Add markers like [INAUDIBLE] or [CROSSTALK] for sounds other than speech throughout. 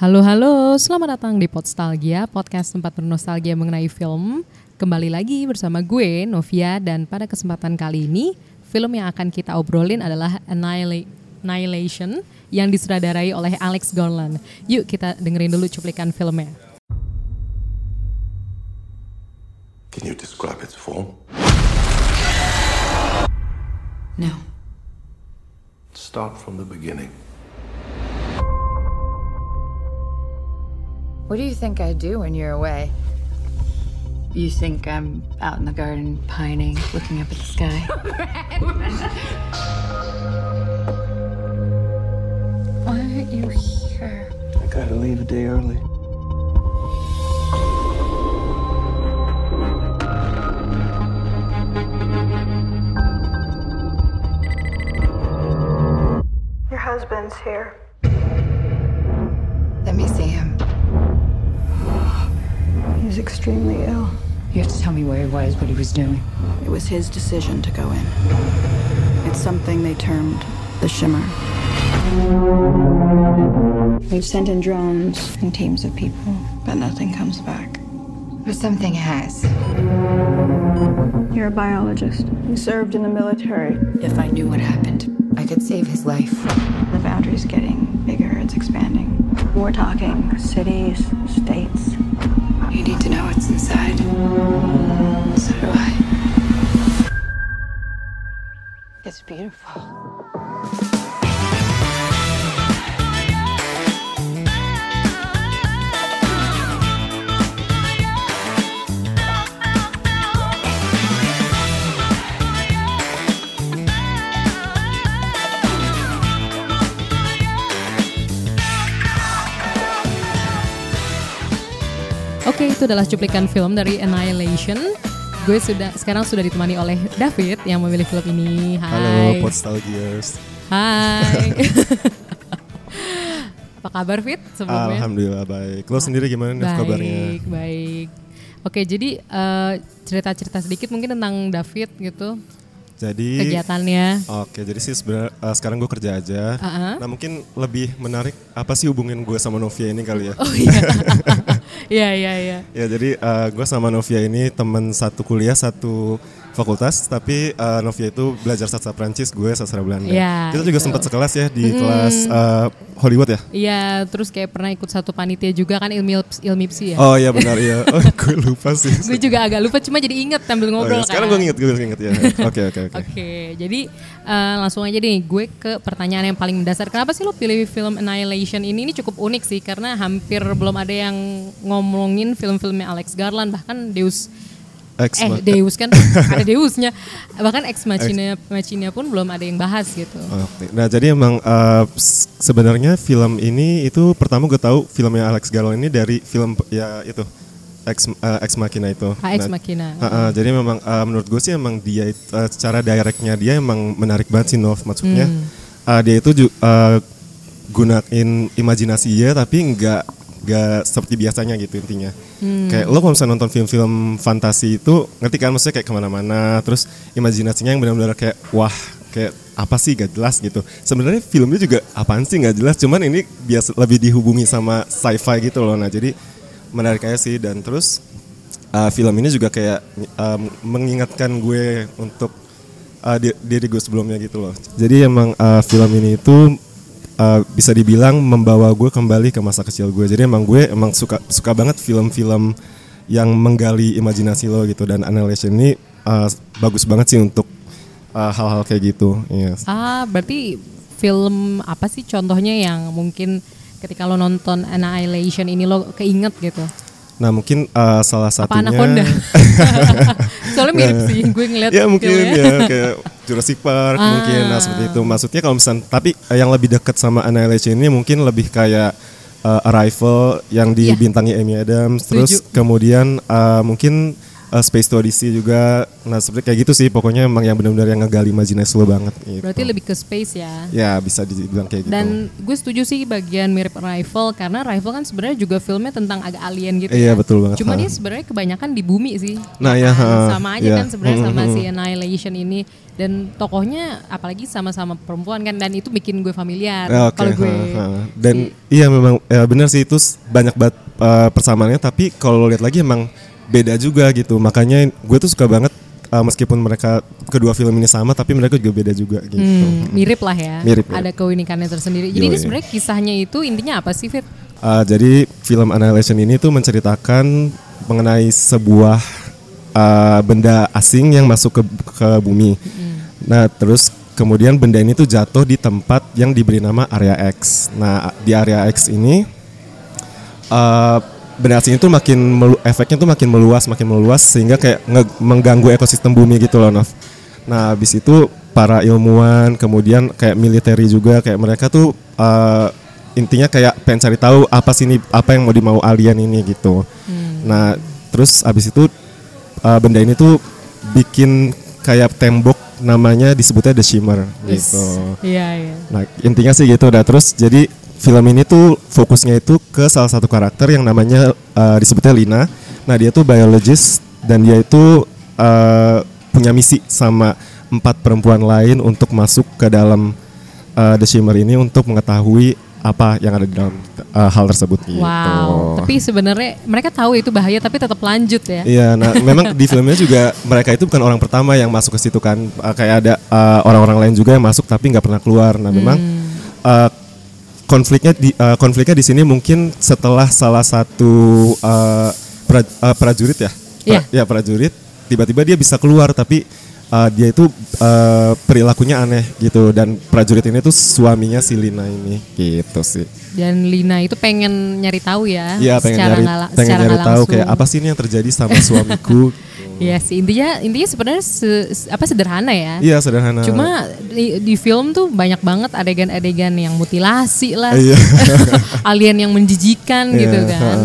Halo halo, selamat datang di Podstalgia, podcast tempat bernostalgia mengenai film. Kembali lagi bersama gue, Novia, dan pada kesempatan kali ini, film yang akan kita obrolin adalah Annihila- Annihilation yang disutradarai oleh Alex Garland. Yuk kita dengerin dulu cuplikan filmnya. Can you describe its form? No. Start from the beginning. What do you think I do when you're away? You think I'm out in the garden pining, looking up at the sky? [LAUGHS] Why aren't you here? I gotta leave a day early. Your husband's here. Let me see him. He's extremely ill. You have to tell me where he was, what he was doing. It was his decision to go in. It's something they termed the shimmer. We've sent in drones and teams of people, but nothing comes back. But something has. You're a biologist. You served in the military. If I knew what happened, I could save his life. The boundary's getting bigger, it's expanding. We're talking cities, states. You need to know what's inside. So do I. It's beautiful. Oke, itu adalah cuplikan film dari Annihilation. Gue sudah sekarang sudah ditemani oleh David yang memilih film ini. Hai. Halo Podstalgiers. Hai. [LAUGHS] Apa kabar Fit sebelumnya? Alhamdulillah baik. Lo sendiri gimana baik, kabarnya? Baik, Oke, jadi eh, cerita-cerita sedikit mungkin tentang David gitu, Jadi kegiatannya. Oke, jadi sih sebenarnya eh, sekarang gue kerja aja. Uh-uh. Nah mungkin lebih menarik apa sih hubungin gue sama Novia ini kali ya? Oh iya. [LAUGHS] [LAUGHS] Iya, iya, iya. Ya jadi eh, gue sama Novia ini teman satu kuliah satu fakultas, tapi eh, Novia itu belajar sastra Prancis, gue sastra Belanda. Iya, Kita juga itu. sempat sekelas ya di kelas eh, Hollywood ya? Iya, terus kayak pernah ikut satu panitia juga kan ilmi ilmipsi ya. Oh iya benar iya. [LAUGHS] Oh gue lupa sih. Gue juga agak lupa, cuma jadi inget sambil Oh, ngobrol iya. Sekarang kan. gue inget, gue inget ya. Oke oke oke. Oke, jadi eh, langsung aja deh gue ke pertanyaan yang paling mendasar. Kenapa sih lo pilih film Annihilation ini? Ini cukup unik sih karena hampir belum ada yang ngomongin film-filmnya Alex Garland bahkan Deus Ex eh Deus kan [LAUGHS] ada Deusnya bahkan Ex Machina Machina pun belum ada yang bahas gitu. Oke. Nah jadi emang uh, sebenarnya film ini itu pertama gue tahu filmnya Alex Garland ini dari film ya itu Ex uh, Ex Machina itu. Ah, Ex Nah, Machina. uh, uh, jadi memang uh, menurut gue sih emang dia uh, secara directnya dia emang menarik banget sih Nov maksudnya Hmm. uh, dia itu uh, gunain imajinasi dia tapi nggak nggak seperti biasanya gitu intinya. Hmm. Kayak lo kalau misalnya nonton film-film fantasi itu ngerti kan maksudnya kayak ke mana-mana terus imajinasinya yang benar-benar kayak wah kayak apa sih gak jelas gitu. Sebenarnya filmnya juga apaan sih gak jelas cuman ini biasa lebih dihubungi sama sci-fi gitu loh. Nah jadi menarik aja sih dan terus uh, film ini juga kayak um, mengingatkan gue untuk uh, di- diri gue sebelumnya gitu loh. Jadi emang uh, film ini itu uh, bisa dibilang membawa gue kembali ke masa kecil gue. Jadi emang gue emang suka suka banget film-film yang menggali imajinasi lo gitu dan Annihilation ini uh, bagus banget sih untuk uh, hal-hal kayak gitu. Iya. Ah, berarti film apa sih contohnya yang mungkin ketika lo nonton Annihilation ini lo keinget gitu? Nah mungkin uh, salah Apa satunya Anaconda? [LAUGHS] [LAUGHS] Soalnya mirip sih, gue ngeliat ya mungkin filmnya. ya kayak Jurassic Park Ah. mungkin nah seperti itu maksudnya kalau misalnya tapi eh, yang lebih dekat sama Annihilation ini mungkin lebih kayak uh, Arrival yang Iya. dibintangi Amy Adams terus Setuju. kemudian uh, mungkin uh, Space to Odyssey juga. Nah seperti kayak gitu sih. Pokoknya emang yang benar-benar yang ngegali imajinasi lo banget. Gitu. Berarti lebih ke space ya. Ya bisa dibilang kayak gitu. Dan gue setuju sih bagian mirip Arrival karena Arrival kan sebenarnya juga filmnya tentang agak alien gitu Iya, ya. betul banget. Cuma Ha. dia sebenarnya kebanyakan di bumi sih. Nah, ya, kan? ha. sama aja Iya. kan sebenarnya sama si Annihilation ini dan tokohnya apalagi sama-sama perempuan kan dan itu bikin gue familiar Ya, oke, kalau gue. ha, ha. Dan si- iya memang ya benar sih itu banyak banget uh, persamaannya. Tapi kalau lihat lagi emang beda juga gitu. Makanya gue tuh suka banget uh, meskipun mereka kedua film ini sama, tapi mereka juga beda juga gitu. Hmm, mirip lah ya. Mirip, mirip. Ada keunikannya tersendiri. Jadi ini sebenarnya kisahnya itu intinya apa sih Fit? Uh, jadi film Annihilation ini tuh menceritakan mengenai sebuah uh, benda asing yang masuk ke ke bumi. Nah, terus kemudian benda ini tuh jatuh di tempat yang diberi nama Area X. Nah, di Area X ini uh, benda asing itu makin melu- efeknya tuh makin meluas, makin meluas sehingga kayak nge- mengganggu ekosistem bumi gitu loh, Nov. Nah, habis itu para ilmuwan, kemudian kayak militeri juga kayak mereka tuh uh, intinya kayak pengen cari tahu apa sih ini apa yang mau dimau alien ini gitu. Nah, terus habis itu uh, benda ini tuh bikin kayak tembok namanya disebutnya The Shimmer gitu. Iya, iya. Nah, intinya sih gitu udah terus jadi film ini tuh fokusnya itu ke salah satu karakter yang namanya uh, disebutnya Lina. Nah, dia tuh biologist dan dia itu uh, punya misi sama empat perempuan lain untuk masuk ke dalam uh, The Shimmer ini untuk mengetahui apa yang ada di dalam uh, hal tersebut gitu. Wow. Tapi sebenarnya mereka tahu itu bahaya tapi tetap lanjut ya. Iya, nah memang di filmnya juga mereka itu bukan orang pertama yang masuk ke situ kan, Uh, kayak ada uh, orang-orang lain juga yang masuk tapi nggak pernah keluar. Nah memang uh, konfliknya di uh, konfliknya di sini mungkin setelah salah satu uh, pra- uh, prajurit ya, Iya. ya prajurit tiba-tiba dia bisa keluar tapi uh, dia itu uh, perilakunya aneh gitu dan prajurit ini tuh suaminya si Lina ini gitu sih. Dan Lina itu pengen nyari tahu ya. Iya pengen secara nyari nggak la- pengen secara nyari tahu kayak apa sih ini yang terjadi sama suamiku. [LAUGHS] Iya sih intinya intinya sebenarnya se- se- apa sederhana ya. Iya sederhana. Cuma di, di film tuh banyak banget adegan-adegan yang mutilasi lah, Iya. [LAUGHS] alien yang menjijikan gitu Iya, kan.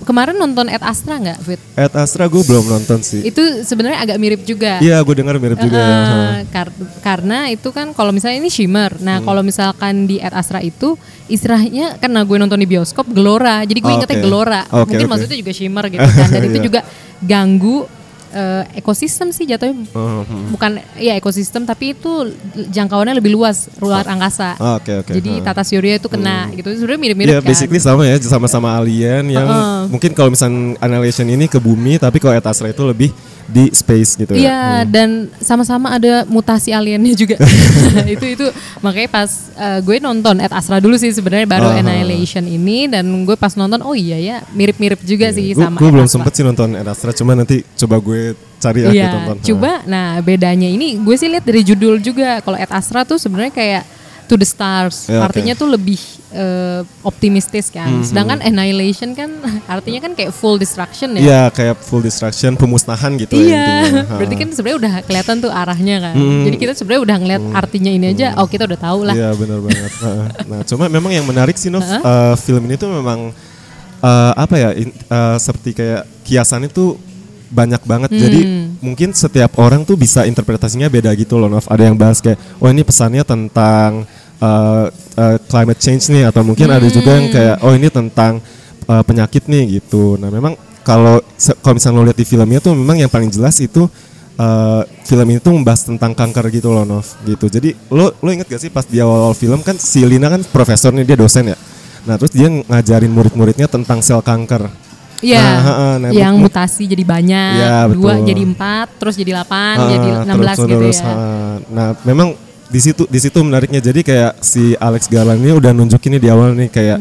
Kemarin nonton Ed Astra nggak, Fit? At Astra gue belum nonton sih. Itu sebenarnya agak mirip juga. Iya gue dengar mirip juga. Eh, ha. kar- karena itu kan kalau misalnya ini Shimmer. Nah, Hmm. kalau misalkan di Ed Astra itu istilahnya karena gue nonton di bioskop Gelora. Jadi gue Oh, ingetnya oke. Gelora. Oke, Mungkin oke. maksudnya juga Shimmer gitu [LAUGHS] kan. Dan itu Iya. juga ganggu eh, ekosistem sih jatuhnya. Oh, hmm. Bukan ya ekosistem tapi itu jangkauannya lebih luas luar angkasa. Oh, Oke oke. Jadi ha. Tata Surya itu kena gitu. Sebenarnya mirip-mirip Iya kan. basically sama ya sama-sama alien yang Heeh. mungkin kalau misalnya Annihilation ini ke bumi tapi kalau At Astra itu lebih di space gitu ya. Iya dan sama-sama ada mutasi aliennya juga. [LAUGHS] [LAUGHS] itu itu makanya pas eh, gue nonton Ed Astra dulu sih sebenarnya baru Aha. Annihilation ini dan gue pas nonton oh iya ya mirip-mirip juga sih Gue sama gue belum sempet sih nonton At Astra cuma nanti coba gue cari ya gitu tonton. Ha. coba. Nah, bedanya ini gue sih lihat dari judul juga. Kalau Ed Astra tuh sebenarnya kayak to the stars. Ya, oke. Hmm, artinya tuh lebih eh, optimistis kan. Sedangkan Annihilation kan [LAUGHS] artinya kan kayak full destruction ya. Iya kayak full destruction pemusnahan gitu ya Iya, [LAUGHS] berarti kan sebenarnya udah kelihatan tuh arahnya kan. Hmm. Jadi kita sebenarnya udah ngeliat artinya ini aja, oh kita udah tahu lah. Iya benar banget. Nah cuma memang yang menarik sih Nov, eh, film ini tuh memang eh, apa ya in- eh, seperti kayak kiasan itu banyak banget. Jadi Hmm. mungkin setiap orang tuh bisa interpretasinya beda gitu loh Nov. Ada yang bahas kayak oh ini pesannya tentang eh, eh, climate change nih atau mungkin ada juga yang kayak oh ini tentang eh, penyakit nih gitu. Nah memang kalau kalau misalnya lo lihat di filmnya tuh memang yang paling jelas itu eh, film ini tuh membahas tentang kanker gitu loh Nov gitu. Jadi lo lo inget gak sih pas di awal-awal film kan si Lina kan profesor nih dia dosen ya. Nah terus dia ngajarin murid-muridnya tentang sel kanker. Iya, Nah, heeh, nah, yang mut- mutasi jadi banyak, dua betul. jadi empat, terus jadi delapan, jadi enam belas gitu ya. ah. Nah, memang di situ di situ menariknya. Jadi kayak si Alex Garland ini udah nunjukin nih di awal nih kayak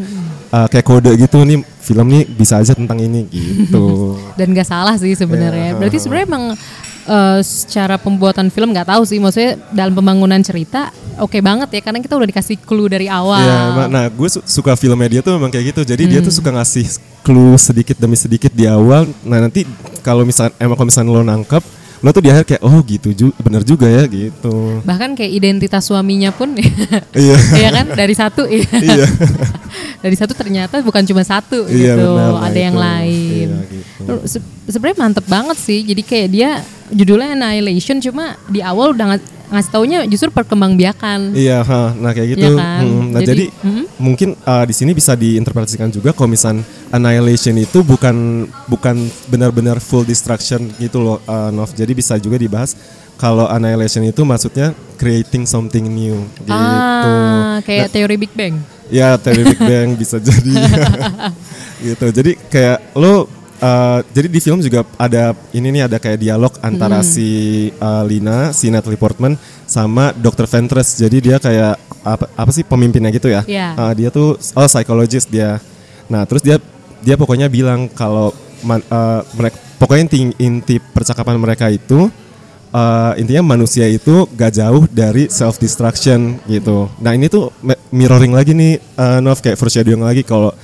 ah, kayak kode gitu nih film nih bisa aja tentang ini gitu. [LAUGHS] Dan gak salah sih sebenarnya. Iya, Berarti sebenarnya emang eh, secara pembuatan film nggak tahu sih, maksudnya dalam pembangunan cerita oke banget ya, karena kita udah dikasih clue dari awal. Iya, ma- nah gue su- suka filmnya dia tuh memang kayak gitu. Jadi dia Hmm. tuh suka ngasih clue sedikit demi sedikit di awal. Nah nanti kalau misalnya emang kalau misalnya lo nangkep, lo tuh di akhir kayak oh gitu juga, bener juga ya gitu. Bahkan kayak identitas suaminya pun, [LAUGHS] Iya. Iya kan dari satu, iya. Iya. [LAUGHS] dari satu ternyata bukan cuma satu Iya, gitu, benar, nah ada yang itu. lain. Iya, gitu. Se- Sebenarnya mantep banget sih. Jadi kayak dia judulnya Annihilation cuma di awal udah ngasih taunya justru perkembangbiakan. Iya, ha. nah kayak gitu. Iya kan? Hmm, Nah jadi, Jadi, mhm. mungkin uh, di sini bisa diinterpretasikan juga kalau misal annihilation itu bukan bukan benar-benar full destruction gitu loh, uh, Nov. Jadi bisa juga dibahas kalau annihilation itu maksudnya creating something new gitu. Ah, kayak Nah, teori Big Bang. Ya teori Big Bang bisa jadi [LAUGHS] [LAUGHS] gitu. Jadi kayak lo uh, jadi di film juga ada ini nih ada kayak dialog antara Hmm. si uh, Lina, si Natalie Portman sama Dr. Ventress. Jadi dia kayak apa apa sih pemimpinnya gitu ya? Iya. Uh, dia tuh oh psychologist dia. Nah, terus dia dia pokoknya bilang kalau man- uh, mereka pokoknya inti inti percakapan mereka itu uh, intinya manusia itu gak jauh dari self destruction gitu. Nah ini tuh mirroring lagi nih uh, Nov kayak foreshadowing lagi kalau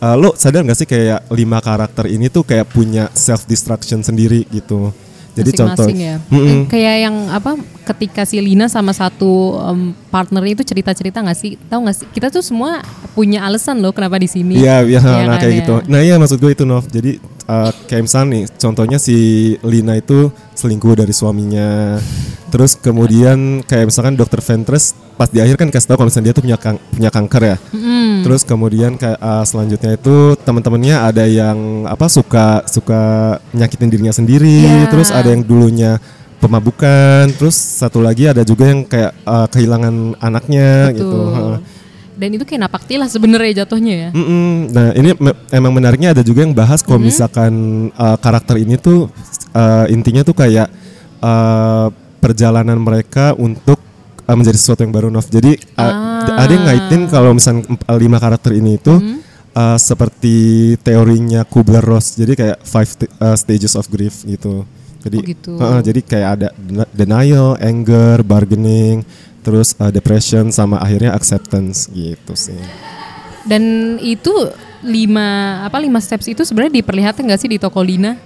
uh, lo sadar gak sih kayak lima karakter ini tuh kayak punya self destruction sendiri gitu. Jadi contoh, Masing-masing ya. Mm-mm. Eh, Kayak yang apa ketika si Lina sama satu em, partnernya itu cerita-cerita nggak sih? Tahu nggak sih? Kita tuh semua punya alasan loh kenapa di sini. Iya, iya, Iya nah kan, kayak ya. gitu. Nah iya maksud gue itu Nov. Jadi uh, kayak misalnya nih, contohnya si Lina itu selingkuh dari suaminya. Terus kemudian kayak misalkan dokter Ventress pas di akhir kan kasih tahu kalau misalnya dia tuh punya, kang- punya kanker ya. Terus kemudian kayak uh, selanjutnya itu teman-temannya ada yang apa suka suka nyakitin dirinya sendiri. Iya. Terus ada yang dulunya pemabukan. Terus satu lagi ada juga yang kayak uh, kehilangan anaknya Betul. gitu. Dan itu kayak napakti lah sebenarnya jatuhnya ya. Mm-mm. Nah ini me- emang menariknya ada juga yang bahas kalau Mm-hmm. misalkan uh, karakter ini tuh uh, intinya tuh kayak uh, perjalanan mereka untuk uh, menjadi sesuatu yang baru Nov. Jadi uh, Ah. ada yang ngaitin kalau misalkan emp- uh, lima karakter ini itu Mm-hmm. uh, seperti teorinya Kubler-Ross. Jadi kayak five uh, stages of grief gitu. Jadi Oh, gitu. uh-uh, jadi kayak ada den- denial, anger, bargaining, terus uh, depression sama akhirnya acceptance gitu sih. Dan itu lima apa lima steps itu sebenarnya diperlihatkan nggak sih di toko Lina?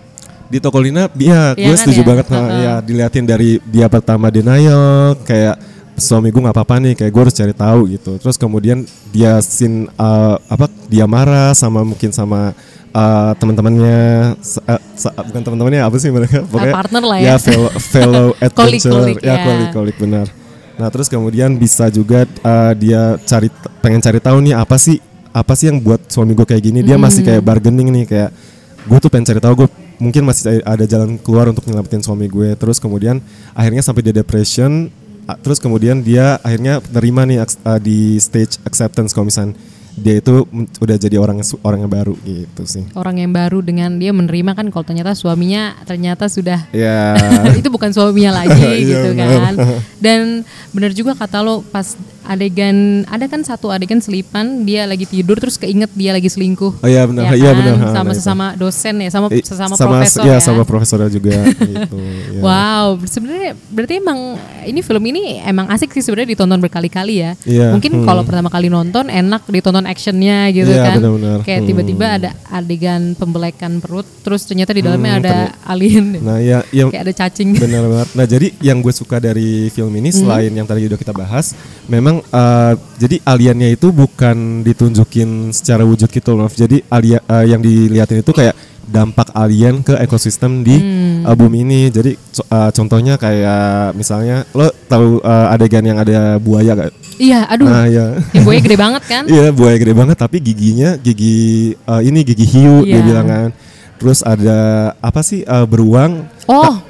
di Tokolina iya Iya gue kan setuju ya? banget Heeh. ya diliatin dari dia pertama denial kayak suami gue nggak apa-apa nih kayak gue harus cari tahu gitu terus kemudian dia sin uh, apa dia marah sama mungkin sama uh, teman-temannya uh, bukan teman-temannya apa sih mereka pokoknya partner lah ya. fellow, fellow adventure [LAUGHS] Kolik-kolik, ya ya. kolik-kolik benar nah terus kemudian bisa juga uh, dia cari pengen cari tahu nih apa sih apa sih yang buat suami gue kayak gini dia masih Hmm. kayak bargaining nih kayak gue tuh pengen cari tahu gue mungkin masih ada jalan keluar untuk nyelamatin suami gue terus kemudian akhirnya sampai dia depression terus kemudian dia akhirnya nerima nih uh, di stage acceptance kalau misalnya dia itu udah jadi orang orang yang baru gitu sih. Orang yang baru dengan dia menerima kan kalau ternyata suaminya ternyata sudah ya [LAUGHS] itu bukan suaminya lagi [LAUGHS] Iya, gitu kan. Dan benar juga kata lo pas adegan ada kan satu adegan selipan dia lagi tidur terus keinget dia lagi selingkuh. Oh iya, benar. Ya Iya, kan? benar. Ha, Sama itu. sesama dosen ya, sama sesama sama profesor ya ya. sama profesornya juga [LAUGHS] gitu ya. Wow, sebenarnya berarti emang ini film ini emang asik sih sebenarnya ditonton berkali-kali ya. Iya, Mungkin hmm. kalau pertama kali nonton enak ditonton actionnya gitu Iya, kan. benar-benar. Kayak Hmm. tiba-tiba ada adegan pembelekan perut, terus ternyata di dalamnya Hmm, ada alien. nah ya yang Kayak ada cacing. Benar banget. Nah, jadi yang gue suka dari film ini Hmm. selain yang tadi udah kita bahas, memang eh, jadi aliennya itu bukan ditunjukin secara wujud gitu loh. Jadi alien eh, yang dilihatin itu kayak dampak alien ke ekosistem di Hmm. eh, bumi ini. Jadi co- eh, contohnya kayak misalnya lo tahu eh, adegan yang ada buaya gak? Iya, aduh. Nah, ya. Yang buaya gede banget kan? [LAUGHS] Iya buaya gede banget tapi giginya gigi eh, ini gigi hiu dia Iya. bilang kan. Terus ada apa sih eh, beruang? Oh,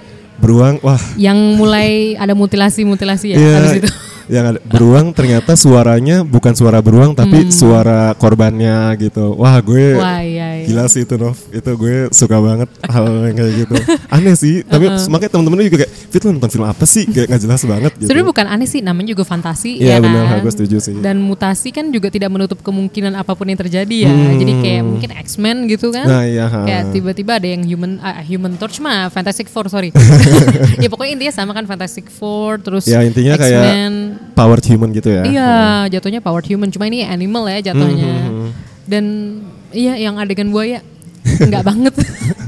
Beruang wah yang mulai ada mutilasi-mutilasi ya Iya, habis itu. Yang ada beruang ternyata suaranya bukan suara beruang tapi suara korbannya gitu. Wah gue Hmm. Wah, iya, iya. gila sih itu Nov. Itu gue suka banget hal yang kayak gitu. Aneh sih, tapi makanya temen-temen juga kayak Fit lo nonton film apa sih? Kayak nggak jelas banget gitu. Sebenarnya bukan aneh sih, namanya juga fantasi Iya, ya benar, kan. gue setuju sih. Dan mutasi kan juga tidak menutup kemungkinan apa pun yang terjadi ya. Jadi kayak mungkin X-Men gitu kan. Hmm. Nah, iya, ha. Kayak tiba-tiba ada yang human ah, human torch mah Fantastic Four sorry. [LAUGHS] ya pokoknya intinya sama kan Fantastic Four terus Ya intinya kayak. Powered human gitu ya. Iya, jatuhnya powered human. Cuma ini animal ya jatuhnya. Hmm, Dan iya yang adegan buaya nggak banget.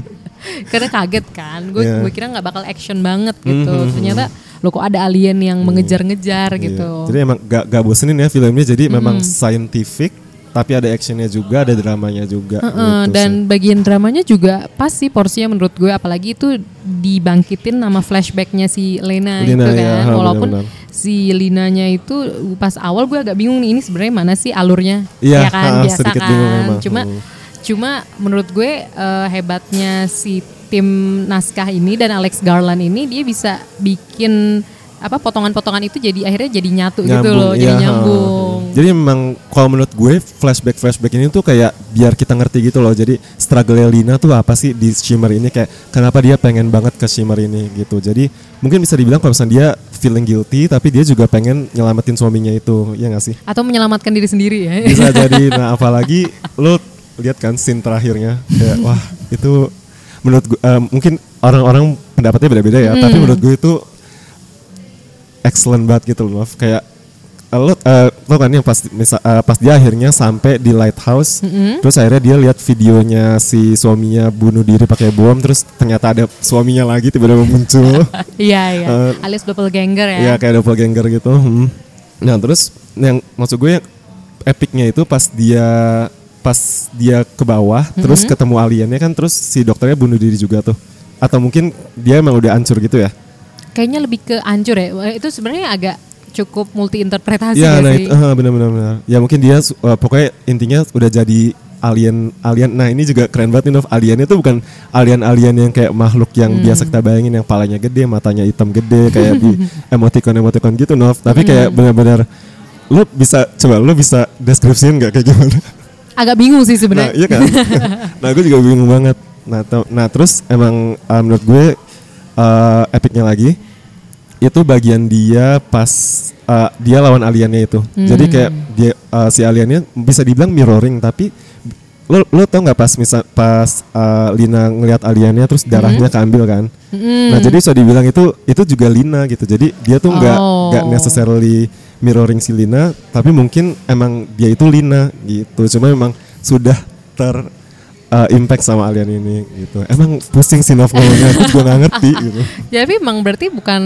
[LAUGHS] Karena kaget kan. Gue Iya. gue kira nggak bakal action banget gitu. Mhm. Ternyata lo kok ada alien yang mengejar-ngejar Iya. gitu. Jadi emang gak, gak bosenin ya filmnya. Jadi memang scientific, tapi ada actionnya juga, ada dramanya juga. Heeh, gitu sih. dan bagian dramanya juga pas sih porsinya menurut gue apalagi itu dibangkitin nama flashbacknya si Lena, Lena, itu ya, kan ha, walaupun benar-benar. si Linanya itu pas awal gue agak bingung nih ini sebenarnya mana sih alurnya Iya, ya kan ha, biasa kan bingung memang. cuma Hmm. cuma menurut gue eh, hebatnya si tim naskah ini dan Alex Garland ini dia bisa bikin apa potongan-potongan itu jadi akhirnya jadi nyatu gitu loh jadi iya, ha. nyambung Jadi memang kalau menurut gue flashback flashback ini tuh kayak biar kita ngerti gitu loh. Jadi struggle Lina tuh apa sih di Shimmer ini kayak kenapa dia pengen banget ke Shimmer ini gitu. Jadi mungkin bisa dibilang kalau misalnya dia feeling guilty tapi dia juga pengen nyelamatin suaminya itu, ya gak sih? atau menyelamatkan diri sendiri ya Bisa [LAUGHS] jadi. Nah apalagi lo lihat kan scene terakhirnya kayak wah itu menurut gue eh, mungkin orang-orang pendapatnya beda-beda ya. Tapi menurut gue itu excellent banget gitu loh. Kayak eh, lo lo kan yang pas misa- eh, pas dia akhirnya sampai di lighthouse, terus akhirnya dia lihat videonya si suaminya bunuh diri pakai bom, terus ternyata ada suaminya lagi tiba-tiba muncul. [LAUGHS] Iya iya, Eh, alias doppelganger ya. Iya kayak doppelganger gitu. hmm. Nah terus yang maksud gue yang epicnya itu pas dia pas dia ke bawah terus ketemu aliennya kan terus si dokternya bunuh diri juga tuh. Atau mungkin dia emang udah hancur gitu ya? Kayaknya lebih ke hancur ya. Itu sebenarnya agak cukup multi interpretasi Iya, ya nah sih. itu eh, benar-benar. benar. Ya mungkin dia eh, pokoknya intinya udah jadi alien alien. Nah ini juga keren banget nih Nov. Aliennya tuh bukan alien-alien yang kayak makhluk yang biasa kita bayangin yang palanya gede, matanya hitam gede kayak di [LAUGHS] emoticon-emoticon gitu Nov. Tapi kayak benar-benar lu bisa coba lu bisa deskripsiin nggak kayak gimana? [LAUGHS] Agak bingung sih Nah sebenarnya. iya kan. [LAUGHS] nah gue juga bingung banget. Nah, nah terus emang uh, menurut gue uh, epicnya lagi itu bagian dia pas uh, dia lawan aliennya itu. Jadi kayak dia uh, si aliennya bisa dibilang mirroring tapi lo lo tau nggak pas misal pas uh, Lina ngelihat aliennya terus darahnya keambil kan. Nah jadi bisa dibilang itu itu juga Lina gitu. Jadi dia tuh nggak nggak Oh. necessarily mirroring si Lina, tapi mungkin emang dia itu Lina gitu. Cuma memang sudah ter uh, impact sama alien ini gitu. Emang pusing sih Nov ngomongnya, aku juga nggak ngerti [LAUGHS] gitu. Jadi emang berarti bukan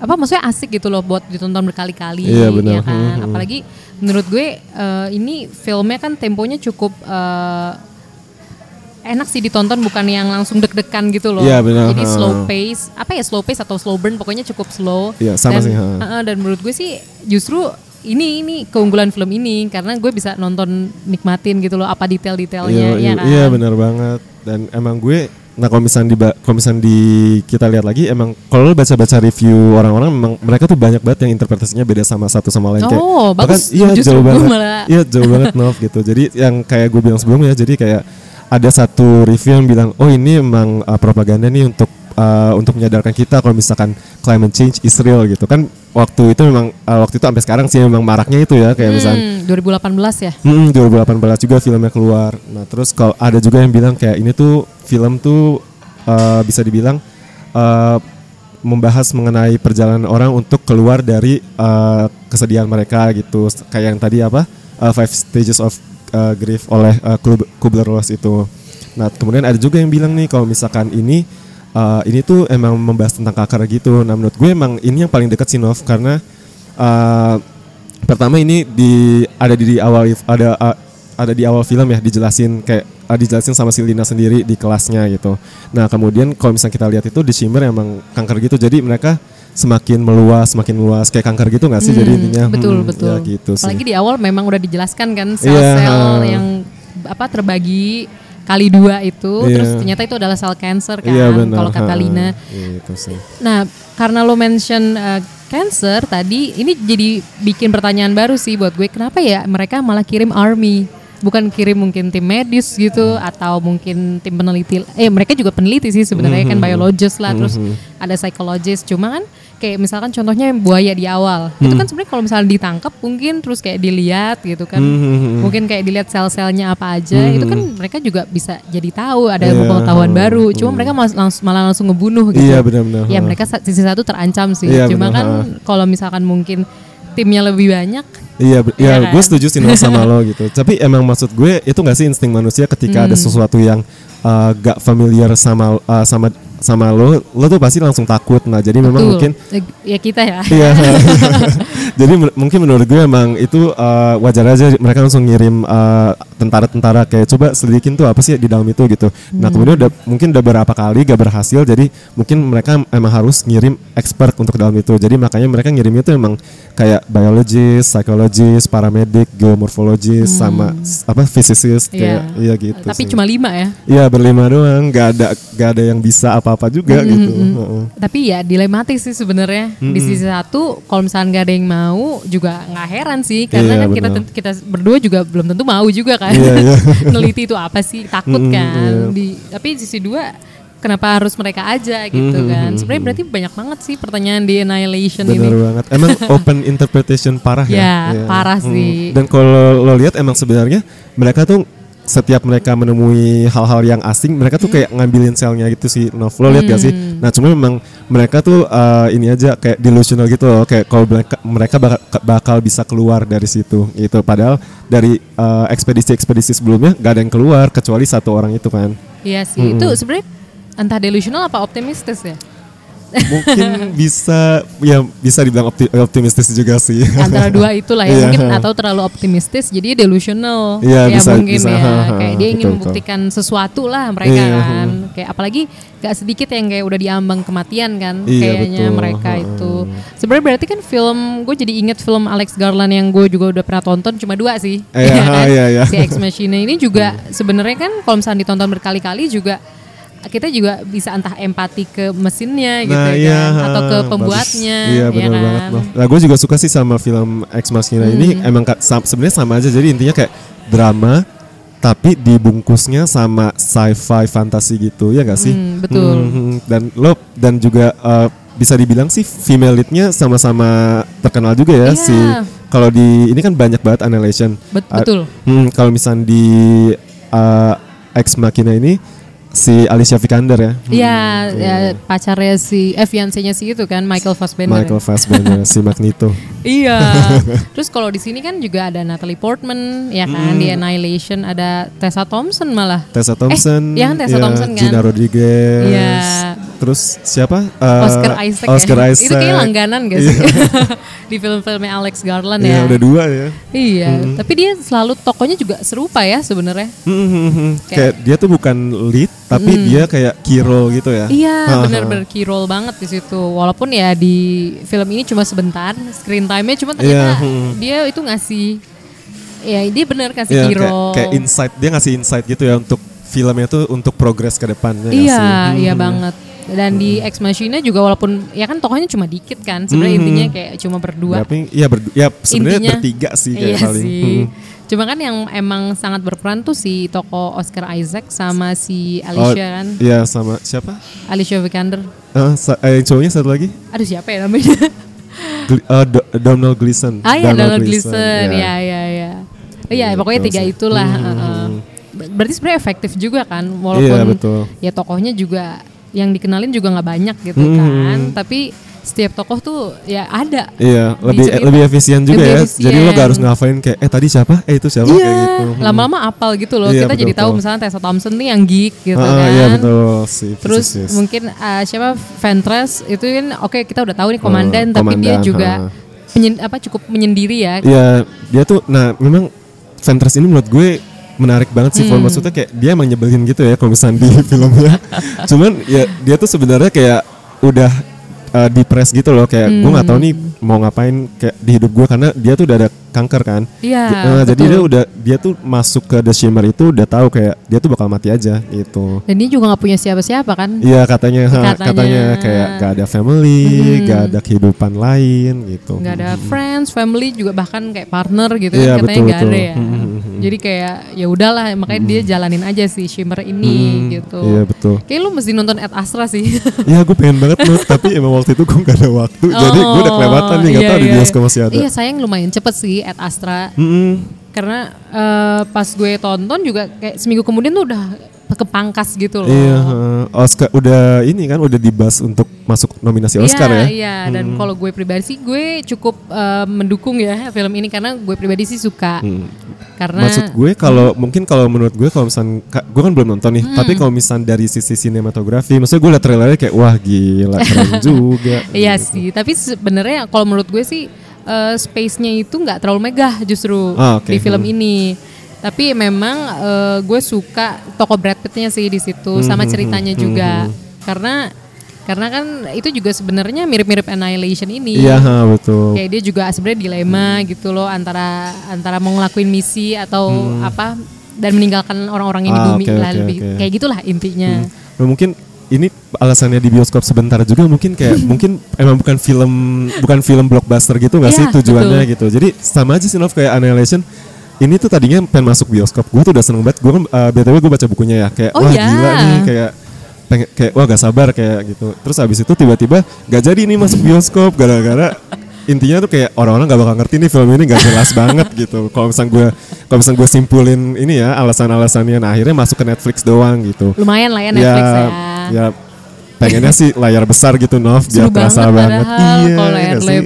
apa maksudnya asik gitu loh buat ditonton berkali-kali Iya, ya kan. Hmm, hmm. Apalagi menurut gue eh, ini filmnya kan temponya cukup eh, enak sih ditonton bukan yang langsung deg-degan gitu loh. Iya, benar. Jadi slow pace, apa ya slow pace atau slow burn pokoknya cukup slow. Iya, sama dan, sih. Heeh, dan menurut gue sih justru ini ini keunggulan film ini karena gue bisa nonton nikmatin gitu loh apa detail-detailnya iya, ya kan. iya benar banget. Dan emang gue Nah kalau misalnya di kalau misalnya di kita lihat lagi emang kalau lu baca-baca review orang-orang memang mereka tuh banyak banget yang interpretasinya beda sama satu sama lain kayak Oh, bahkan bagus. iya Justru jauh banget malah- [LAUGHS] iya jauh banget Nov gitu jadi yang kayak gue bilang sebelumnya jadi kayak ada satu review yang bilang oh ini emang uh, propaganda nih untuk uh, untuk menyadarkan kita kalau misalkan climate change is real gitu kan waktu itu memang uh, waktu itu sampai sekarang sih memang maraknya itu ya kayak misalnya Hmm, 2018 ya. Hmm, 2018 juga filmnya keluar. Nah, terus kalau ada juga yang bilang kayak ini tuh film tuh uh, bisa dibilang uh, membahas mengenai perjalanan orang untuk keluar dari uh, kesedihan mereka gitu. Kayak yang tadi apa? Uh, Five Stages of uh, Grief oleh uh, Kub- Kubler-Ross itu. Nah, kemudian ada juga yang bilang nih kalau misalkan ini uh, ini tuh emang membahas tentang kanker gitu. Nah, menurut gue emang ini yang paling dekat sih Nov karena uh, pertama ini di ada di, awal ada uh, ada di awal film ya dijelasin kayak uh, dijelasin sama si Lina sendiri di kelasnya gitu. Nah kemudian kalau misalnya kita lihat itu di Shimmer emang kanker gitu jadi mereka semakin meluas semakin meluas kayak kanker gitu nggak sih jadi intinya Hmm, betul hmm, betul. ya gitu sih. Apalagi di awal memang udah dijelaskan kan Iya, sel-sel ha. yang apa terbagi kali dua itu, Iya. terus ternyata itu adalah sel cancer kan, Iya benar. kalau kata ha, Lina. Gitu sih. Nah, karena lo mention uh, cancer tadi, ini jadi bikin pertanyaan baru sih buat gue. Kenapa ya mereka malah kirim army? Bukan kirim mungkin tim medis gitu atau mungkin tim peneliti. Eh mereka juga peneliti sih sebenarnya kan biologis lah, terus ada psikologis. Cuma kan kayak misalkan contohnya buaya di awal. Itu kan sebenarnya kalau misalnya ditangkap mungkin terus kayak dilihat gitu kan. Mungkin kayak dilihat sel-selnya apa aja. Itu kan mereka juga bisa jadi tahu ada Iya. pengetahuan baru. Cuma mereka mas- langs- malah langsung ngebunuh gitu. Iya benar-benar. Ya mereka sisi satu terancam sih. Iya, Cuma kan kalau misalkan mungkin timnya lebih banyak, Iya, ya, kan? gue setuju sih sama lo gitu. [LAUGHS] Tapi emang maksud gue itu nggak sih insting manusia ketika Hmm. ada sesuatu yang uh, gak familiar sama uh, sama sama lo, lo tuh pasti langsung takut. Nah, jadi memang Betul. mungkin ya kita ya. [LAUGHS] Iya. [LAUGHS] Jadi mungkin menurut gue emang itu uh, wajar aja mereka langsung ngirim uh, tentara-tentara kayak coba selidikin tuh apa sih di dalam itu gitu. Nah kemudian udah mungkin udah beberapa kali gak berhasil jadi mungkin mereka emang harus ngirim expert untuk dalam itu. Jadi makanya mereka ngirimnya tuh emang kayak biologist, psychologist, paramedik, geomorfologist sama s- apa physicist kayak iya gitu. Tapi sih. cuma lima ya. Iya berlima doang, gak ada gak ada yang bisa apa-apa juga gitu. Heeh. Tapi ya dilematis sih sebenarnya di sisi satu kalau misalnya nggak ada yang mau juga nggak heran sih karena Iya, kan kita kita berdua juga belum tentu mau juga kan Iya, iya. [LAUGHS] neliti itu apa sih takut Mm, kan iya. di tapi sisi dua kenapa harus mereka aja gitu Mm, kan mm, sebenarnya berarti banyak banget sih pertanyaan di annihilation Bener ini banget. Emang [LAUGHS] open interpretation parah ya. Ya, Iya. parah Hmm. sih. Dan kalau lo lihat emang sebenarnya mereka tuh setiap mereka menemui hal-hal yang asing, mereka tuh kayak ngambilin selnya gitu sih. Nov, lo lihat gak sih? Hmm. Nah, cuma memang mereka tuh uh, ini aja kayak delusional gitu loh. Kayak kalau mereka, mereka bakal, bakal bisa keluar dari situ gitu. Padahal dari uh, ekspedisi-ekspedisi sebelumnya gak ada yang keluar kecuali satu orang itu kan. iya sih itu sebenarnya entah delusional apa optimistis ya Mungkin bisa ya bisa dibilang opti- optimistis juga sih. [LAUGHS] antara dua itulah ya Iya. mungkin atau terlalu optimistis jadi delusional. Iya, ya bisa- mungkin bisa, ya ha, ha, kayak dia ingin betul, membuktikan sesuatu lah mereka Iya, kan. Kayak apalagi gak sedikit yang kayak udah diambang kematian kan Iya, kayaknya betul, mereka itu. Sebenarnya berarti kan film gue jadi inget film Alex Garland yang gue juga udah pernah tonton cuma dua sih. Iya, [LAUGHS] ya kan? iya, iya. si Ex Machina ini juga [LAUGHS] sebenarnya kan kalau misalnya ditonton berkali-kali juga kita juga bisa entah empati ke mesinnya gitu Nah, kan iya, atau ke bagus. pembuatnya Iya ya benar kan? banget. Nah gue juga suka sih sama film Ex Machina ini Hmm. emang ka- sam- sebenarnya sama aja jadi intinya kayak drama tapi dibungkusnya sama sci-fi fantasi gitu ya gak sih? Hmm, betul. Hmm, dan lo dan juga uh, bisa dibilang sih female leadnya sama-sama terkenal juga ya Iya. si kalau di ini kan banyak banget Annihilation. Bet- Uh, betul. hmm, kalau misalnya di uh, Ex Machina ini si Alicia Vikander ya. Iya, ya, pacarnya si eh fiancé-nya si itu kan Michael Fassbender. Michael Fassbender si Magneto. [LAUGHS] Iya. [LAUGHS] Terus kalau di sini kan juga ada Natalie Portman ya kan Hmm. di Annihilation ada Tessa Thompson malah. Tessa Thompson, iya kan Tessa ya, Thompson kan? Gina Rodriguez, Iya. Terus siapa? Eh, Oscar Isaac Oscar ya. Isaac. Itu kayak langganan gak sih? Iya. [LAUGHS] di film-filmnya Alex Garland Iya, ya. udah dua ya. Iya, tapi dia selalu tokonya juga serupa ya sebenarnya. Hmm, hmm, hmm. Kayak- Kayak dia tuh bukan lead, tapi dia kayak key role gitu ya. Iya, key role banget di situ. Walaupun ya di film ini cuma sebentar, screen time-nya cuma ternyata Iya, hmm. dia itu ngasih ya dia bener kasih Iya, key kayak, kayak insight dia ngasih insight gitu ya untuk filmnya tuh untuk progres ke depannya. nggak Iya, sih? Hmm. iya banget. Dan di Ex Machina juga walaupun ya kan tokohnya cuma dikit kan, sebenarnya Hmm. intinya kayak cuma berdua. Tapi iya berdu- ya sebenarnya Intinya- bertiga sih kayak iya paling. sih. Hmm. Cuma kan yang emang sangat berperan tuh si toko Oscar Isaac sama si Oh, Alicia kan, Iya sama siapa? Alicia Vikander. Eh, sa- eh, yang cowoknya satu lagi? Aduh siapa ya namanya? Gl- eh, Do- Donald Gleason. Ah ya Donald Gleason, ya. ya ya ya. Oh iya Gitu pokoknya tiga itulah. Hmm. heeh. Ber- Berarti sebenarnya efektif juga kan, walaupun Iya, betul. ya tokohnya juga yang dikenalin juga nggak banyak gitu Hmm. kan, tapi setiap tokoh tuh ya ada. Iya, lebih Dicerita. lebih efisien juga Lebih ya. Jadi lo efisien. gak harus ngafalin kayak eh tadi siapa? Eh itu siapa? Iya, kayak gitu. Hmm. lama-lama apal gitu loh. Iya, Kita jadi betul, tahu betul. misalnya Tessa Thompson nih yang geek gitu Ah, kan. iya betul sih. Terus physicist. mungkin uh, siapa Ventress itu kan oke kita udah tahu nih komandan, Oh, tapi dia komandan, juga ha. penyen- apa cukup menyendiri ya. Iya, dia tuh nah memang Ventress ini menurut gue menarik banget sih Hmm. Maksudnya kayak dia emang nyebelin gitu ya kalau misalnya di [LAUGHS] filmnya. Cuman ya dia tuh sebenarnya kayak udah uh, depres gitu loh kayak gue nggak tahu nih mau ngapain kayak di hidup gue karena dia tuh udah ada kanker kan. Iya, Nah, jadi dia udah dia tuh masuk ke The Shimmer itu udah tahu kayak dia tuh bakal mati aja gitu. Dan dia juga nggak punya siapa-siapa kan. Iya katanya, ha, Katanya. katanya kayak gak ada family, gak ada kehidupan lain gitu. nggak ada friends, family juga bahkan kayak partner gitu Iya, kan katanya betul, ada betul. ya. Hmm, hmm, hmm. Jadi kayak ya udahlah makanya dia jalanin aja si Shimmer ini Hmm, gitu. Iya betul. Kayak lu mesti nonton Ad Astra sih. Iya gue pengen banget Nut, [LAUGHS] tapi emang waktu itu gue [LAUGHS] gak ada waktu, jadi gue udah kelewatan nih gak iya, tahu di iya. bioskop masih ada. Iya sayang lumayan cepet sih Ad Astra. Mm-mm. karena eh, pas gue tonton juga kayak seminggu kemudian tuh udah kepangkas gitu loh. Iya. Oscar udah ini kan udah dibahas untuk masuk nominasi Oscar iya, ya. Iya, dan kalau gue pribadi sih gue cukup eh, mendukung ya film ini karena gue pribadi sih suka. Karena Maksud gue kalau mungkin kalau menurut gue kalau misal gue kan belum nonton nih, Hmm. tapi kalau misal dari sisi sinematografi, maksudnya gue liat trailernya kayak wah gila keren [LAUGHS] juga. Iya sih, tapi sebenarnya kalau menurut gue sih eh, space-nya itu nggak terlalu megah justru Ah, oke. di film Hmm. ini. Tapi memang eh, gue suka tokoh Brad Pitt-nya sih di situ sama Hmm, ceritanya juga. Karena karena kan itu juga sebenarnya mirip-mirip Annihilation ini. Iya, betul. Kayak dia juga sebenarnya dilema gitu loh antara antara mau ngelakuin misi atau apa dan meninggalkan orang-orang yang di Hmm. Ah, bumi oke, lah oke, lebih oke. kayak gitulah intinya. Nah, mungkin ini alasannya di bioskop sebentar juga mungkin kayak [LAUGHS] mungkin emang bukan film bukan film blockbuster gitu nggak Iya, sih tujuannya gitu. Jadi sama aja sih Nov kayak Annihilation. Ini tuh tadinya pengen masuk bioskop. Gue tuh udah seneng banget. Gue kan uh, btw gue baca bukunya ya kayak Oh, wah iya. gila nih kayak pengen kayak wah gak sabar kayak gitu. Terus abis itu tiba-tiba gak jadi nih masuk bioskop gara-gara intinya tuh kayak orang-orang gak bakal ngerti nih film ini gak jelas banget gitu. Kalau misalnya gue kalau misalnya gue simpulin ini ya alasan-alasannya, nah akhirnya masuk ke Netflix doang gitu Lumayan lah ya Netflix ya. ya pengennya sih layar besar gitu Nov biar terasa banget, padahal iya kalau layar sih?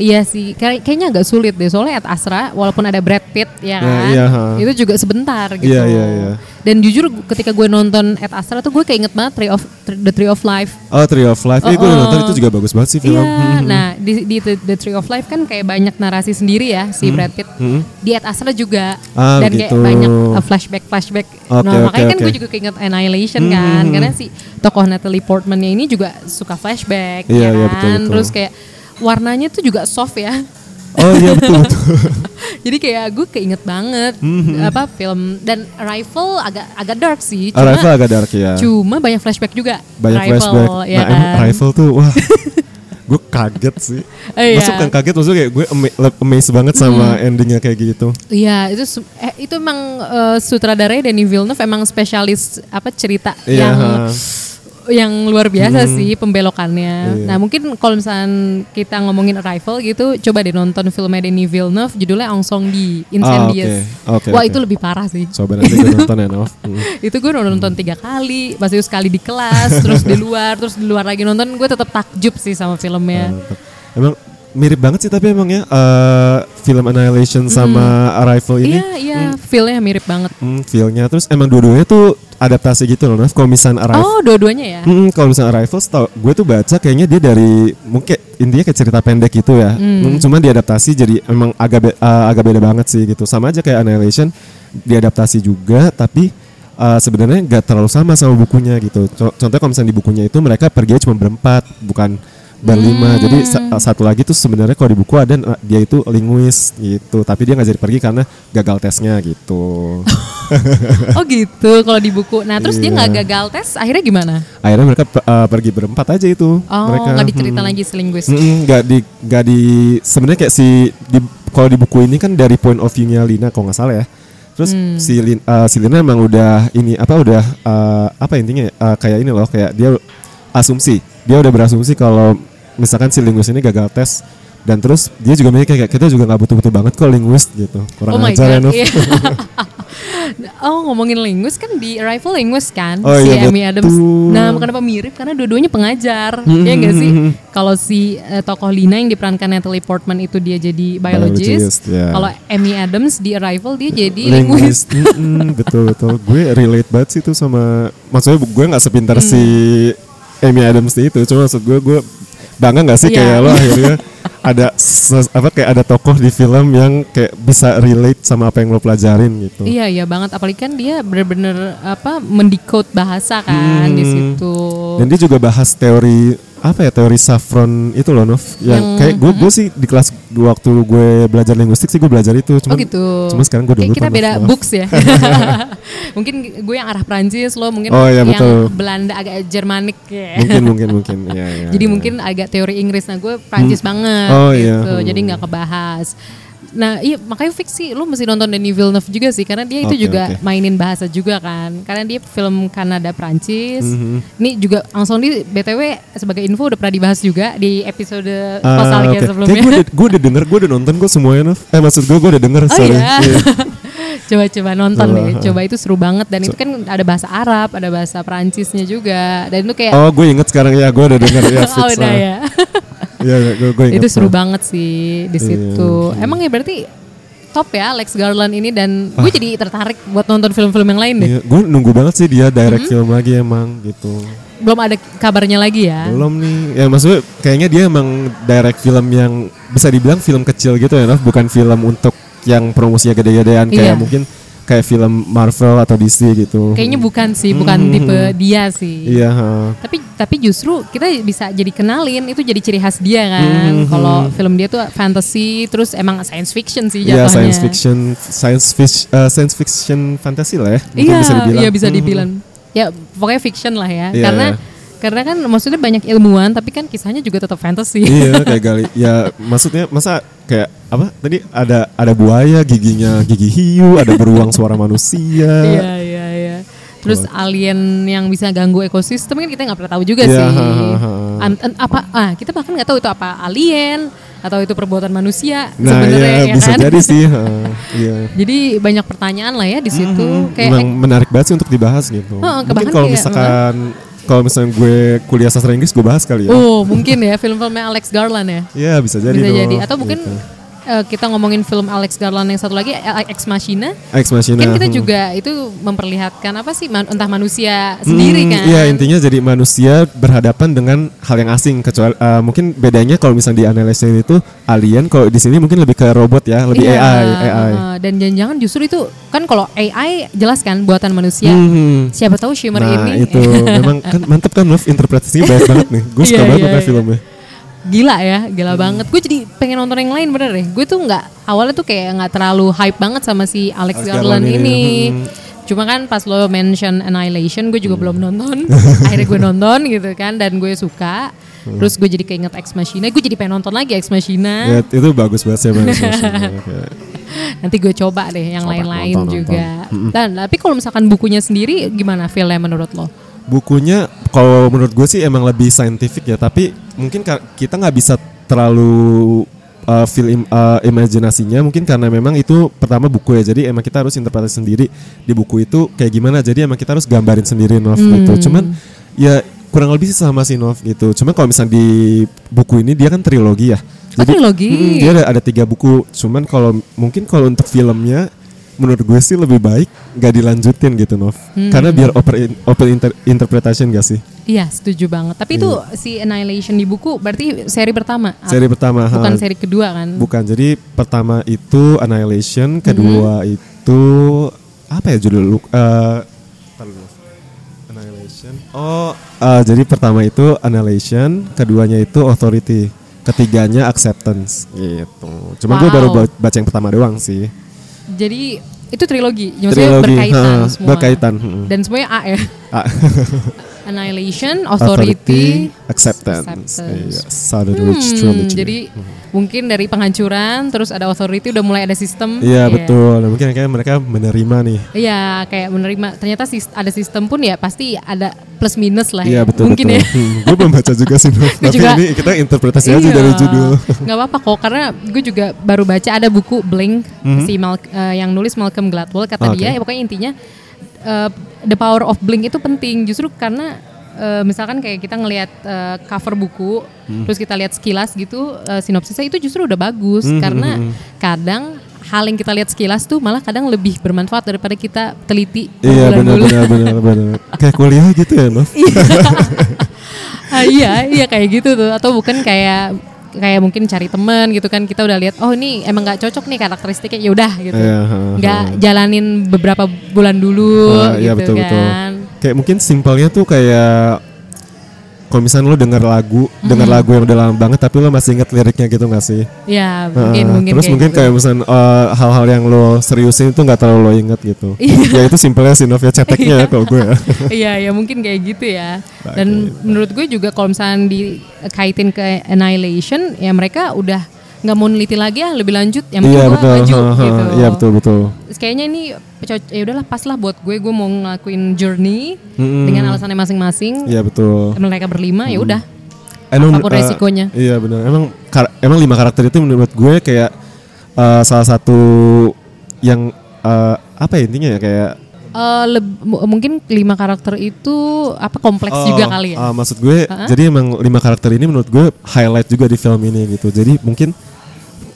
Iya sih, Kay- kayaknya agak sulit deh soalnya Ad Astra walaupun ada Brad Pitt ya Nah, kan, iya, ha. itu juga sebentar gitu. Iya, iya, iya. Dan jujur ketika gue nonton Ad Astra tuh gue keinget banget Tree of The Tree of Life. oh Tree of Life eh gue Oh, oh. nonton itu juga bagus banget sih film Iya, Hmm, [LAUGHS] nah di, di The, Tree of Life kan kayak banyak narasi sendiri ya si Brad Pitt. Di Ad Astra juga Hmm, Ah, dan kayak gitu. banyak uh, flashback flashback. Oke, nah makanya kan oke. gue juga keinget Annihilation Hmm, kan, hmm, karena si tokoh Natalie Portman ini juga suka flashback, ya Iya, iya, kan. betul, betul. Terus kayak warnanya tuh juga soft ya. oh iya betul betul [LAUGHS] Jadi kayak gue keinget banget Hmm, apa film dan Arrival agak agak dark sih. Cuma, Arrival agak dark ya cuma banyak flashback juga. banyak Arrival, flashback ya nah emang kan? Arrival tuh wah [LAUGHS] gue kaget sih Eh, iya. bukan kaget maksudnya kayak gue ama- amazed banget sama endingnya kayak gitu Iya itu eh, itu emang eh, sutradaranya Denis Villeneuve emang spesialis apa cerita Iya, yang. Hmm. Yang luar biasa sih pembelokannya. Iya. Nah mungkin kalau misalnya kita ngomongin Arrival gitu, coba deh nonton filmnya Denis Villeneuve judulnya Ong Song Di Incendious. Ah, oke. Oke, Wah oke. itu lebih parah sih. coba nanti gue nonton ya Nov [LAUGHS] Hmm. itu gue udah nonton tiga kali, pasti sekali di kelas, terus di luar, terus di luar lagi nonton. Gue tetap takjub sih sama filmnya. Mantap. Emang mirip banget sih tapi emang ya eh, film Annihilation sama Arrival ini Iya iya, feelnya mirip banget. Hmm, feel-nya terus emang dua-duanya tuh adaptasi gitu loh. Nah, kalau misalnya Arrival, Oh dua-duanya ya. Hmm, kalau misalnya Arrival, setau- gue tuh baca kayaknya dia dari mungkin intinya kayak cerita pendek gitu ya. Hmm, cuman diadaptasi jadi emang agak be- uh, agak beda banget sih gitu. Sama aja kayak Annihilation diadaptasi juga, tapi uh, sebenarnya nggak terlalu sama sama bukunya gitu. Co- Contohnya kalau misalnya di bukunya itu mereka pergi cuma berempat, bukan berlima. Jadi sa- satu lagi tuh sebenarnya kalau di buku ada uh, dia itu linguis gitu, tapi dia nggak jadi pergi karena gagal tesnya gitu. [LAUGHS] Oh gitu kalau di buku. Nah terus dia Iya. nggak gagal tes, akhirnya gimana? Akhirnya mereka uh, pergi berempat aja itu. Oh mereka nggak diceritain hmm. lagi si linguis. Mm-mm, nggak di nggak di sebenarnya kayak si di kalau di buku ini kan dari point of view-nya Lina kalau nggak salah ya. Terus Hmm. si Lin, uh, si Lina emang udah ini apa udah uh, apa intinya ya, uh, kayak ini loh kayak dia asumsi dia udah berasumsi kalau misalkan si linguis ini gagal tes dan terus dia juga mikir kayak kita juga nggak butuh-butuh banget kok linguis gitu kurang Oh my ajar ya god. Iya. [LAUGHS] oh ngomongin linguis kan di Arrival linguis kan Oh, si iya, Amy Adams. Nah kenapa mirip? Karena dua-duanya pengajar. ya nggak sih? Kalau si eh, tokoh Lina yang diperankan Natalie Portman itu dia jadi biologist. Biologist, ya. Kalau Amy Adams di Arrival dia jadi linguis betul betul gue relate banget sih itu sama maksudnya gue nggak sepintar Hmm. si Amy Adams itu cuma maksud gue gue bangga nggak sih Iya. kayak lo akhirnya ada apa kayak ada tokoh di film yang kayak bisa relate sama apa yang lo pelajarin gitu Iya iya banget apalagi kan dia bener-bener apa mendecode bahasa kan di Hmm. situ. dan dia juga bahas teori apa ya teori saffron itu loh Nov Yang- yang, kayak gue gue sih di kelas waktu gue belajar linguistik sih gue belajar itu oh cuma gitu. cuma sekarang gue udah lupa kita beda maaf. books ya. [LAUGHS] mungkin gue yang arah Prancis lo mungkin Oh, iya, yang betul. Belanda agak Jermanik ya. mungkin mungkin [LAUGHS] mungkin ya, ya, Jadi ya. mungkin agak teori Inggris. Nah gue Prancis banget Oh, gitu. iya. Hmm. Jadi nggak kebahas. Nah, iya makanya fix sih lu mesti nonton Denis Villeneuve juga sih karena dia itu Oke, juga oke. mainin bahasa juga kan. Karena dia film Kanada Prancis. Mhm. Ini juga langsung di BTW sebagai info udah pernah dibahas juga di episode Ah, Nostalgia oke. sebelumnya. Gue udah, gue udah denger, gue udah nonton gue semuanya. Eh maksud gue, gue udah denger, Oh sorry. iya. Iya. [LAUGHS] Coba-coba nonton deh. Coba itu seru banget dan itu kan ada bahasa Arab, ada bahasa Perancisnya juga. Dan itu kayak Oh gue inget sekarang ya, gue udah denger ya. [LAUGHS] Oh, udah ya. [LAUGHS] Iya, gue, gue itu seru banget sih di Iya, situ. iya. Emang ya berarti top ya Alex Garland ini dan gue jadi tertarik buat nonton film-film yang lain deh. Ah. Iya, gue nunggu banget sih dia direct Mhm. film lagi emang gitu. Belum ada kabarnya lagi ya. Belum nih, ya maksudnya kayaknya dia emang direct film yang bisa dibilang film kecil gitu ya. Bukan film untuk yang promosinya gede-gedean kayak Iya. mungkin kayak film Marvel atau DC gitu. Kayaknya bukan sih, bukan Mhm. tipe dia sih. Iya. Tapi tapi justru kita bisa jadi kenalin itu jadi ciri khas dia kan. Mhm. Kalau film dia tuh fantasy terus emang science fiction sih Iya jatuhnya. science fiction, science fiction, science fiction fantasy lah ya. Iya, bisa dibilang. iya bisa Mhm. dibilang. Ya pokoknya fiction lah ya. Iya. Karena karena kan maksudnya banyak ilmuwan tapi kan kisahnya juga tetap fantasy. iya [LAUGHS] kayak gali ya maksudnya masa kayak apa tadi ada ada buaya giginya gigi hiu ada beruang suara manusia [LAUGHS] Iya iya iya. Terus alien yang bisa ganggu ekosistem kan kita nggak pernah tahu juga Iya, sih. ha, ha, ha. An- an- apa ah kita bahkan nggak tahu itu apa alien atau itu perbuatan manusia nah sebenarnya ya, ya bisa kan. jadi sih ha, [LAUGHS] iya Jadi banyak pertanyaan lah ya di situ. Mhm. Kayak Emang menarik banget sih untuk dibahas gitu Heeh, mungkin kalau kayak, misalkan kalau misalnya gue kuliah sastra Inggris gue bahas kali ya oh mungkin ya film-filmnya Alex Garland ya. Iya bisa jadi bisa dong, jadi atau mungkin gitu. Eh, kita ngomongin film Alex Garland yang satu lagi eh, Ex Machina. Ex Machina Kan kita hmm. juga itu memperlihatkan apa sih man- entah manusia sendiri Hmm, kan. Iya intinya jadi manusia berhadapan dengan hal yang asing kecuali eh, mungkin bedanya kalau misalnya di analisis itu alien kalau di sini mungkin lebih ke robot ya lebih Iya, AI AI. uh, dan jangan-jangan justru itu kan kalau AI jelas kan buatan manusia. Mhm. Siapa tahu Shimmer nah ini itu [LAUGHS] memang kan mantep kan Love interpretasinya banyak banget nih gue suka Iya, banget iya, makanya iya. filmnya gila ya, gila Hmm. banget. Gue jadi pengen nonton yang lain bener deh. Gue tuh nggak awalnya tuh kayak nggak terlalu hype banget sama si Alex, Alex Garland, Garland ini, ini. hmm. Cuma kan pas lo mention Annihilation, gue juga belum nonton. [LAUGHS] Akhirnya gue nonton gitu kan, dan gue suka. Hmm. Terus gue jadi keinget Ex Machina, gue jadi pengen nonton lagi Ex Machina. ya, itu bagus banget sih [LAUGHS] Nanti gue coba deh yang lain-lain nonton, juga. Dan tapi kalau misalkan bukunya sendiri gimana filmnya menurut lo? Bukunya kalau menurut gue sih emang lebih saintifik ya tapi mungkin kita nggak bisa terlalu uh, feel im- uh, imajinasinya. Mungkin karena memang itu pertama buku ya jadi emang kita harus interpretasi sendiri di buku itu kayak gimana jadi emang kita harus gambarin sendiri Nov Hmm. gitu cuman ya kurang lebih sih sama si Nov gitu. Cuman kalau misalnya di buku ini dia kan trilogi ya. Oh, trilogi. Mm, dia ada, ada tiga buku. Cuman kalau mungkin kalau untuk filmnya menurut gue sih lebih baik nggak dilanjutin gitu Nov Hmm. karena biar open open inter- interpretation gak sih Iya, setuju banget. Tapi itu si Annihilation di buku berarti seri pertama. Iya. Seri pertama, ha. Bukan seri kedua kan? bukan jadi pertama itu Annihilation kedua Mm-hmm. itu apa ya judul lu dulu. Annihilation oh eh, jadi pertama itu Annihilation keduanya itu Authority ketiganya Acceptance gitu cuma gue Wow. baru ba- baca yang pertama doang sih Jadi itu trilogi, maksudnya Trilogi, berkaitan ha, semua. berkaitan, mm. Dan semuanya A ya. Ah. [LAUGHS] Annihilation, Authority, acceptance, Acceptance. Iya, Southern Hmm, Trilogy. jadi mungkin dari penghancuran, terus ada Authority udah mulai ada sistem. Iya Iya. betul. Mungkin kayak mereka menerima nih. Iya, kayak menerima. Ternyata ada sistem pun ya pasti ada plus minus lah Iya ya. betul mungkin betul. ya. Hmm, gue belum baca juga sih. [LAUGHS] Tapi juga. ini kita interpretasi aja Iya, dari judul. nggak apa-apa kok karena gue juga baru baca ada buku Blink Mhm. si Mal- eh, yang nulis Malcolm Gladwell kata Oke. dia ya pokoknya intinya eh, the power of Blink itu penting justru karena eh, misalkan kayak kita ngelihat eh, cover buku Mhm. terus kita lihat sekilas gitu eh, sinopsisnya itu justru udah bagus Mhm, karena mhm. kadang hal yang kita lihat sekilas tuh malah kadang lebih bermanfaat daripada kita teliti Iya benar berbulan-bulan. benar benar [LAUGHS] benar. Kayak kuliah gitu ya, Nov. [LAUGHS] Ah, iya, iya kayak gitu tuh. Atau bukan kayak kayak mungkin cari teman gitu kan kita udah lihat oh ini emang nggak cocok nih karakteristiknya ya udah gitu. Iya, nggak jalanin beberapa bulan dulu Ah, gitu iya betul betul. kan. Kayak mungkin simpelnya tuh kayak kalau misalnya lo denger lagu, denger lagu yang udah lama banget tapi lo masih inget liriknya gitu gak sih? ya mungkin Nah, mungkin terus kayak mungkin gitu. kayak misalnya eh, hal-hal yang lo seriusin itu nggak terlalu lo inget gitu. [LAUGHS] ya itu simpelnya sih Nov ya ceteknya ya kalau gue ya. [LAUGHS] iya ya mungkin kayak gitu ya dan menurut gue juga kalau misalnya dikaitin ke Annihilation ya mereka udah nggak mau neliti lagi ya lebih lanjut yang penting Iya gue betul. maju ha, ha. gitu Iya betul betul. Terus kayaknya ini ya udahlah pas lah buat gue gue mau ngelakuin journey dengan alasannya masing-masing Iya betul. mereka berlima ya udah Emang, Apa pun eh, resikonya. iya benar. Emang kar- emang lima karakter itu menurut gue kayak eh, salah satu yang eh, apa ya intinya ya kayak Eh, mu- mungkin lima karakter itu apa kompleks Oh, juga kali ya ah, maksud gue, Ha-ha. jadi emang lima karakter ini menurut gue highlight juga di film ini gitu. Jadi mungkin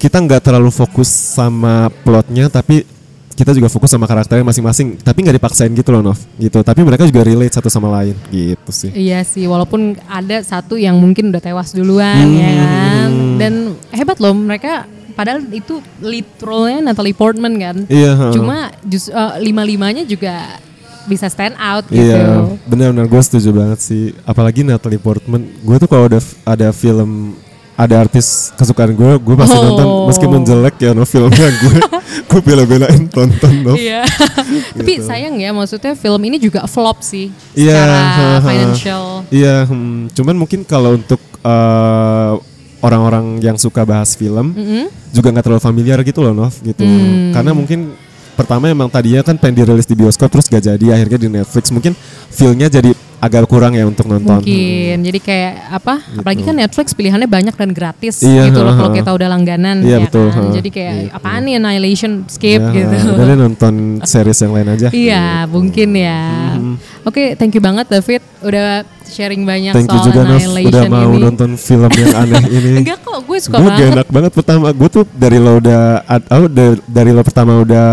kita nggak terlalu fokus sama plotnya, tapi kita juga fokus sama karakternya masing-masing. Tapi nggak dipaksain gitu loh, Nov. Gitu. Tapi mereka juga relate satu sama lain, gitu sih. Iya sih, walaupun ada satu yang mungkin udah tewas duluan ya Hmm. kan. Dan hebat loh mereka padahal itu lead role-nya Natalie Portman kan. Iya. Cuma just eh, lima-limanya juga bisa stand out gitu. Iya, benar-benar gue setuju banget sih. Apalagi Natalie Portman. Gue tuh kalau ada ada film ada artis kesukaan gue, gue pasti Oh. nonton meskipun jelek ya no filmnya gue [LAUGHS] gue bela-belain tonton no. Iya. [LAUGHS] Tapi sayang ya maksudnya film ini juga flop sih Gitu. Iya, secara financial. Iya, hmm, cuman mungkin kalau untuk eh, orang-orang yang suka bahas film Mm-mm. juga nggak terlalu familiar gitu loh, Nov, gitu. Hmm. Karena mungkin pertama emang tadinya kan pengen dirilis di bioskop terus gak jadi, akhirnya di Netflix mungkin feel-nya jadi agak kurang ya untuk nonton. Mungkin. Jadi kayak apa? Apalagi kan Netflix pilihannya banyak dan gratis Iya, gitu loh kalau kita udah langganan Iya, ya betul, kan. ha. Jadi kayak Gitu. apaan nih Annihilation skip Ya, gitu. Udah nonton [LAUGHS] series yang lain aja. Iya, mungkin ya. Hmm. Oke, thank you banget David udah sharing banyak Thank you soal juga Nov Annihilation udah mau ini. nonton film yang [LAUGHS] aneh ini. Enggak kok, gue suka gue banget. gak enak banget pertama gue tuh dari lo udah oh, dari, dari lo pertama udah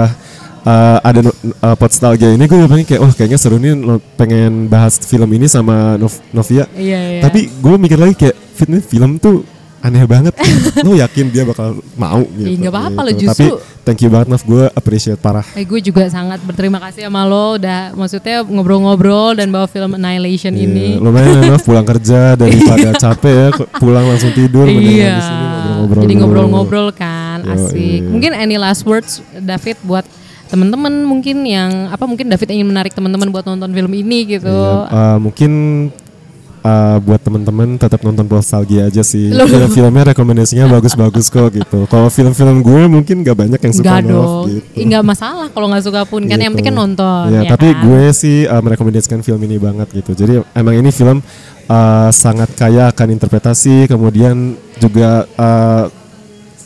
uh, ada uh, podstalgia ini gue pengen kayak wah kayaknya seru nih pengen bahas film ini sama Nov- Novia Iya, iya. tapi gue mikir lagi kayak nih film tuh aneh banget [LAUGHS] lo yakin dia bakal mau gitu nggak apa-apa lo, gitu. justru- tapi thank you banget Nov gue appreciate parah Eh, gue juga sangat berterima kasih sama lo udah maksudnya ngobrol-ngobrol dan bawa film Annihilation Iya, ini. lumayan ya Nov pulang kerja [LAUGHS] daripada capek ya pulang langsung tidur Iya. di sini ngobrol-ngobrol Jadi ngobrol-ngobrol kan, asik. Mungkin any last words David buat teman-teman mungkin yang apa mungkin David ingin menarik teman-teman buat nonton film ini gitu. Iya, uh, mungkin uh, buat teman-teman tetap nonton nostalgia aja sih. Loh. Film-filmnya rekomendasinya bagus-bagus kok gitu. Kalau film-film gue mungkin gak banyak yang suka Nov, dong, gitu. Masalah kalau nggak suka pun kan yang Gitu. penting kan nonton. Ya, ya tapi kan? gue sih uh, merekomendasikan film ini banget gitu. Jadi emang ini film uh, sangat kaya akan interpretasi, kemudian juga uh,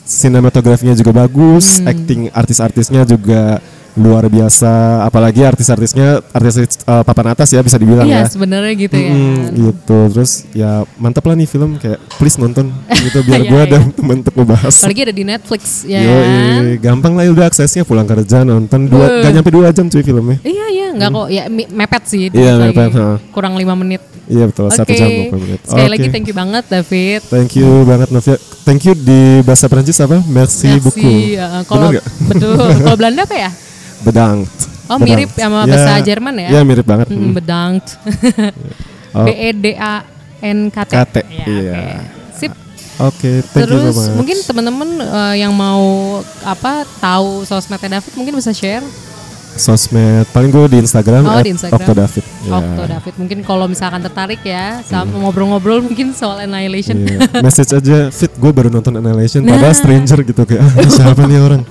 sinematografinya juga bagus, Hmm. acting artis-artisnya juga luar biasa. Apalagi artis-artisnya artis uh, papan atas ya bisa dibilang Iya ya. sebenarnya gitu ya. Mm, gitu terus ya mantap lah nih film kayak please nonton gitu biar [LAUGHS] Iya, gue iya. dan temen untuk ngebahas Apalagi ada di Netflix ya Yoi, kan. gampang lah ya udah aksesnya pulang kerja nonton dua Weh. gak nyampe dua jam cuy filmnya Iya iya nggak kok ya mepet sih. Hmm. Iya, mepet, ha. Kurang lima menit. iya betul Oke. satu jam 20 menit Sekali Oke. lagi thank you banget David. Thank you banget Novia thank you di bahasa Perancis apa merci, Merci. beaucoup ya, kalau betul. [LAUGHS] Kalau Belanda apa ya? Bedang Oh, mirip sama bahasa Jerman ya? Iya mirip banget Mm, Mm. bedankt. [LAUGHS] Oh. B E D A N K T. KT, Ya, iya. oke. Sip. Oke thank you so Terus much mungkin teman-teman eh, yang mau apa tahu sosmednya David mungkin bisa share sosmed paling gue di Instagram Oh, di Instagram. Okto David. Okto David. Mungkin kalau misalkan tertarik ya sama ngobrol-ngobrol mungkin soal Annihilation. Iya. Message aja fit gue baru nonton Annihilation Nah. padahal stranger gitu kayak ah, [LAUGHS] siapa nih orang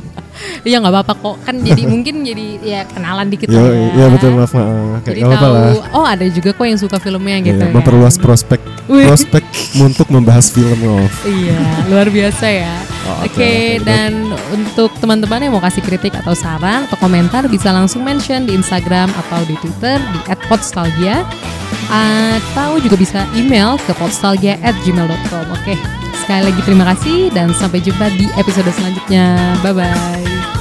Iya nggak apa-apa kok. Kan jadi [LAUGHS] mungkin jadi ya kenalan dikit Yo, lah ya. iya betul maaf maaf Jadi nggak apa-apa lah tahu. Oh ada juga kok yang suka filmnya gitu. Iya, ya. memperluas prospek Wih. prospek untuk membahas film loh Iya, luar biasa ya. Oh, Oke, oke, dan untuk teman-teman yang mau kasih kritik atau saran atau komentar bisa langsung mention di Instagram atau di Twitter di @podstalgia atau juga bisa email ke podstalgia@gmail.com. Oke, sekali lagi terima kasih dan sampai jumpa di episode selanjutnya. Bye bye.